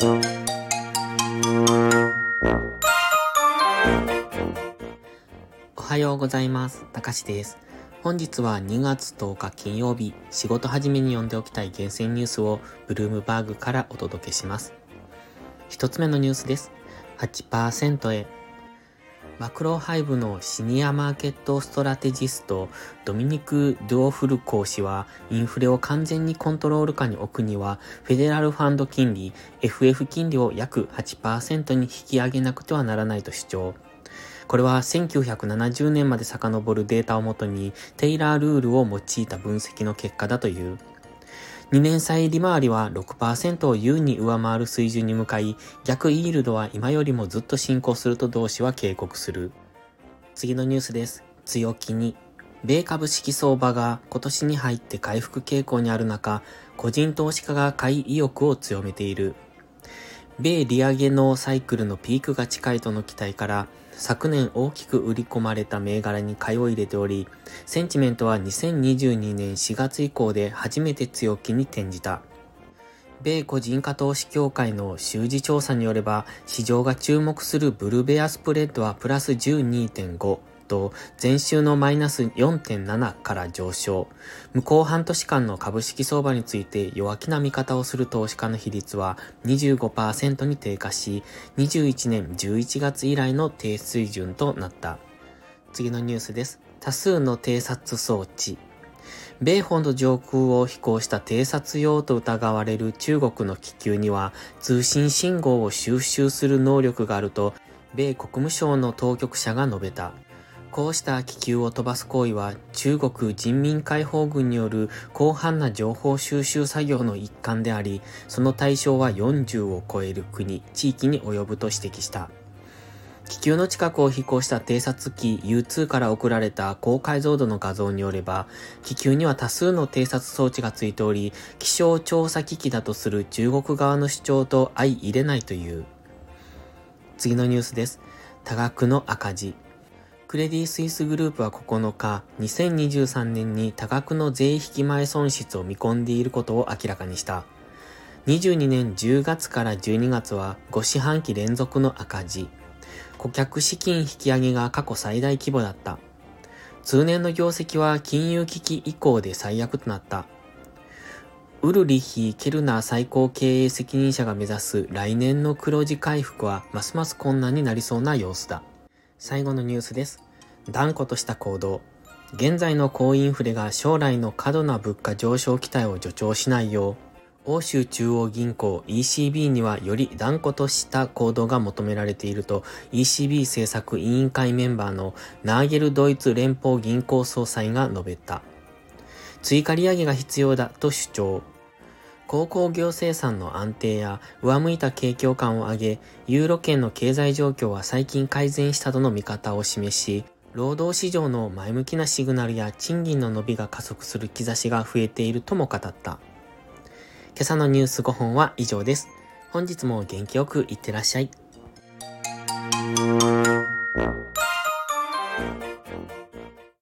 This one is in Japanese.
おはようございます。たかしです。本日は2月10日金曜日、仕事始めに読んでおきたい厳選ニュースをブルームバーグからお届けします。一つ目のニュースです。8%へマクロハイブのシニアマーケットストラテジストドミニク・ドゥオフルコー氏はインフレを完全にコントロール下に置くにはフェデラルファンド金利 FF 金利を約8%に引き上げなくてはならないと主張。これは1970年まで遡るデータをもとにテイラールールを用いた分析の結果だという。2年債利回りは6%を優に上回る水準に向かい、逆イールドは今よりもずっと進行すると同氏は警告する。次のニュースです。強気に。米株式相場が今年に入って回復傾向にある中、個人投資家が買い意欲を強めている。米利上げのサイクルのピークが近いとの期待から、昨年大きく売り込まれた銘柄に買いを入れており、センチメントは2022年4月以降で初めて強気に転じた。米個人化投資協会の習字調査によれば、市場が注目するブルベアスプレッドはプラス12.5、と、前週のマイナス4.7から上昇。向こう半年間の株式相場について弱気な見方をする投資家の比率は25%に低下し、21年11月以来の低水準となった。次のニュースです。多数の偵察装置。米本土上空を飛行した偵察用と疑われる中国の気球には通信信号を収集する能力があると米国務省の当局者が述べた。こうした気球を飛ばす行為は中国人民解放軍による広範な情報収集作業の一環であり、その対象は40を超える国、地域に及ぶと指摘した。気球の近くを飛行した偵察機 U2 から送られた高解像度の画像によれば、気球には多数の偵察装置がついており、気象調査機器だとする中国側の主張と相入れないという。次のニュースです。多額の赤字。クレディ・スイスグループは9日、2023年に多額の税引き前損失を見込んでいることを明らかにした。22年10月から12月は5四半期連続の赤字。顧客資金引き上げが過去最大規模だった。通年の業績は金融危機以降で最悪となった。ウルリヒ・ケルナー最高経営責任者が目指す来年の黒字回復はますます困難になりそうな様子だ。最後のニュースです。断固とした行動。現在の高インフレが将来の過度な物価上昇期待を助長しないよう、欧州中央銀行 ECB にはより断固とした行動が求められていると ECB 政策委員会メンバーのナーゲルドイツ連邦銀行総裁が述べた。追加利上げが必要だと主張。鉱工業生産の安定や上向いた景況感を上げ、ユーロ圏の経済状況は最近改善したとの見方を示し、労働市場の前向きなシグナルや賃金の伸びが加速する兆しが増えているとも語った。今朝のニュース5本は以上です。本日も元気よくいってらっしゃい。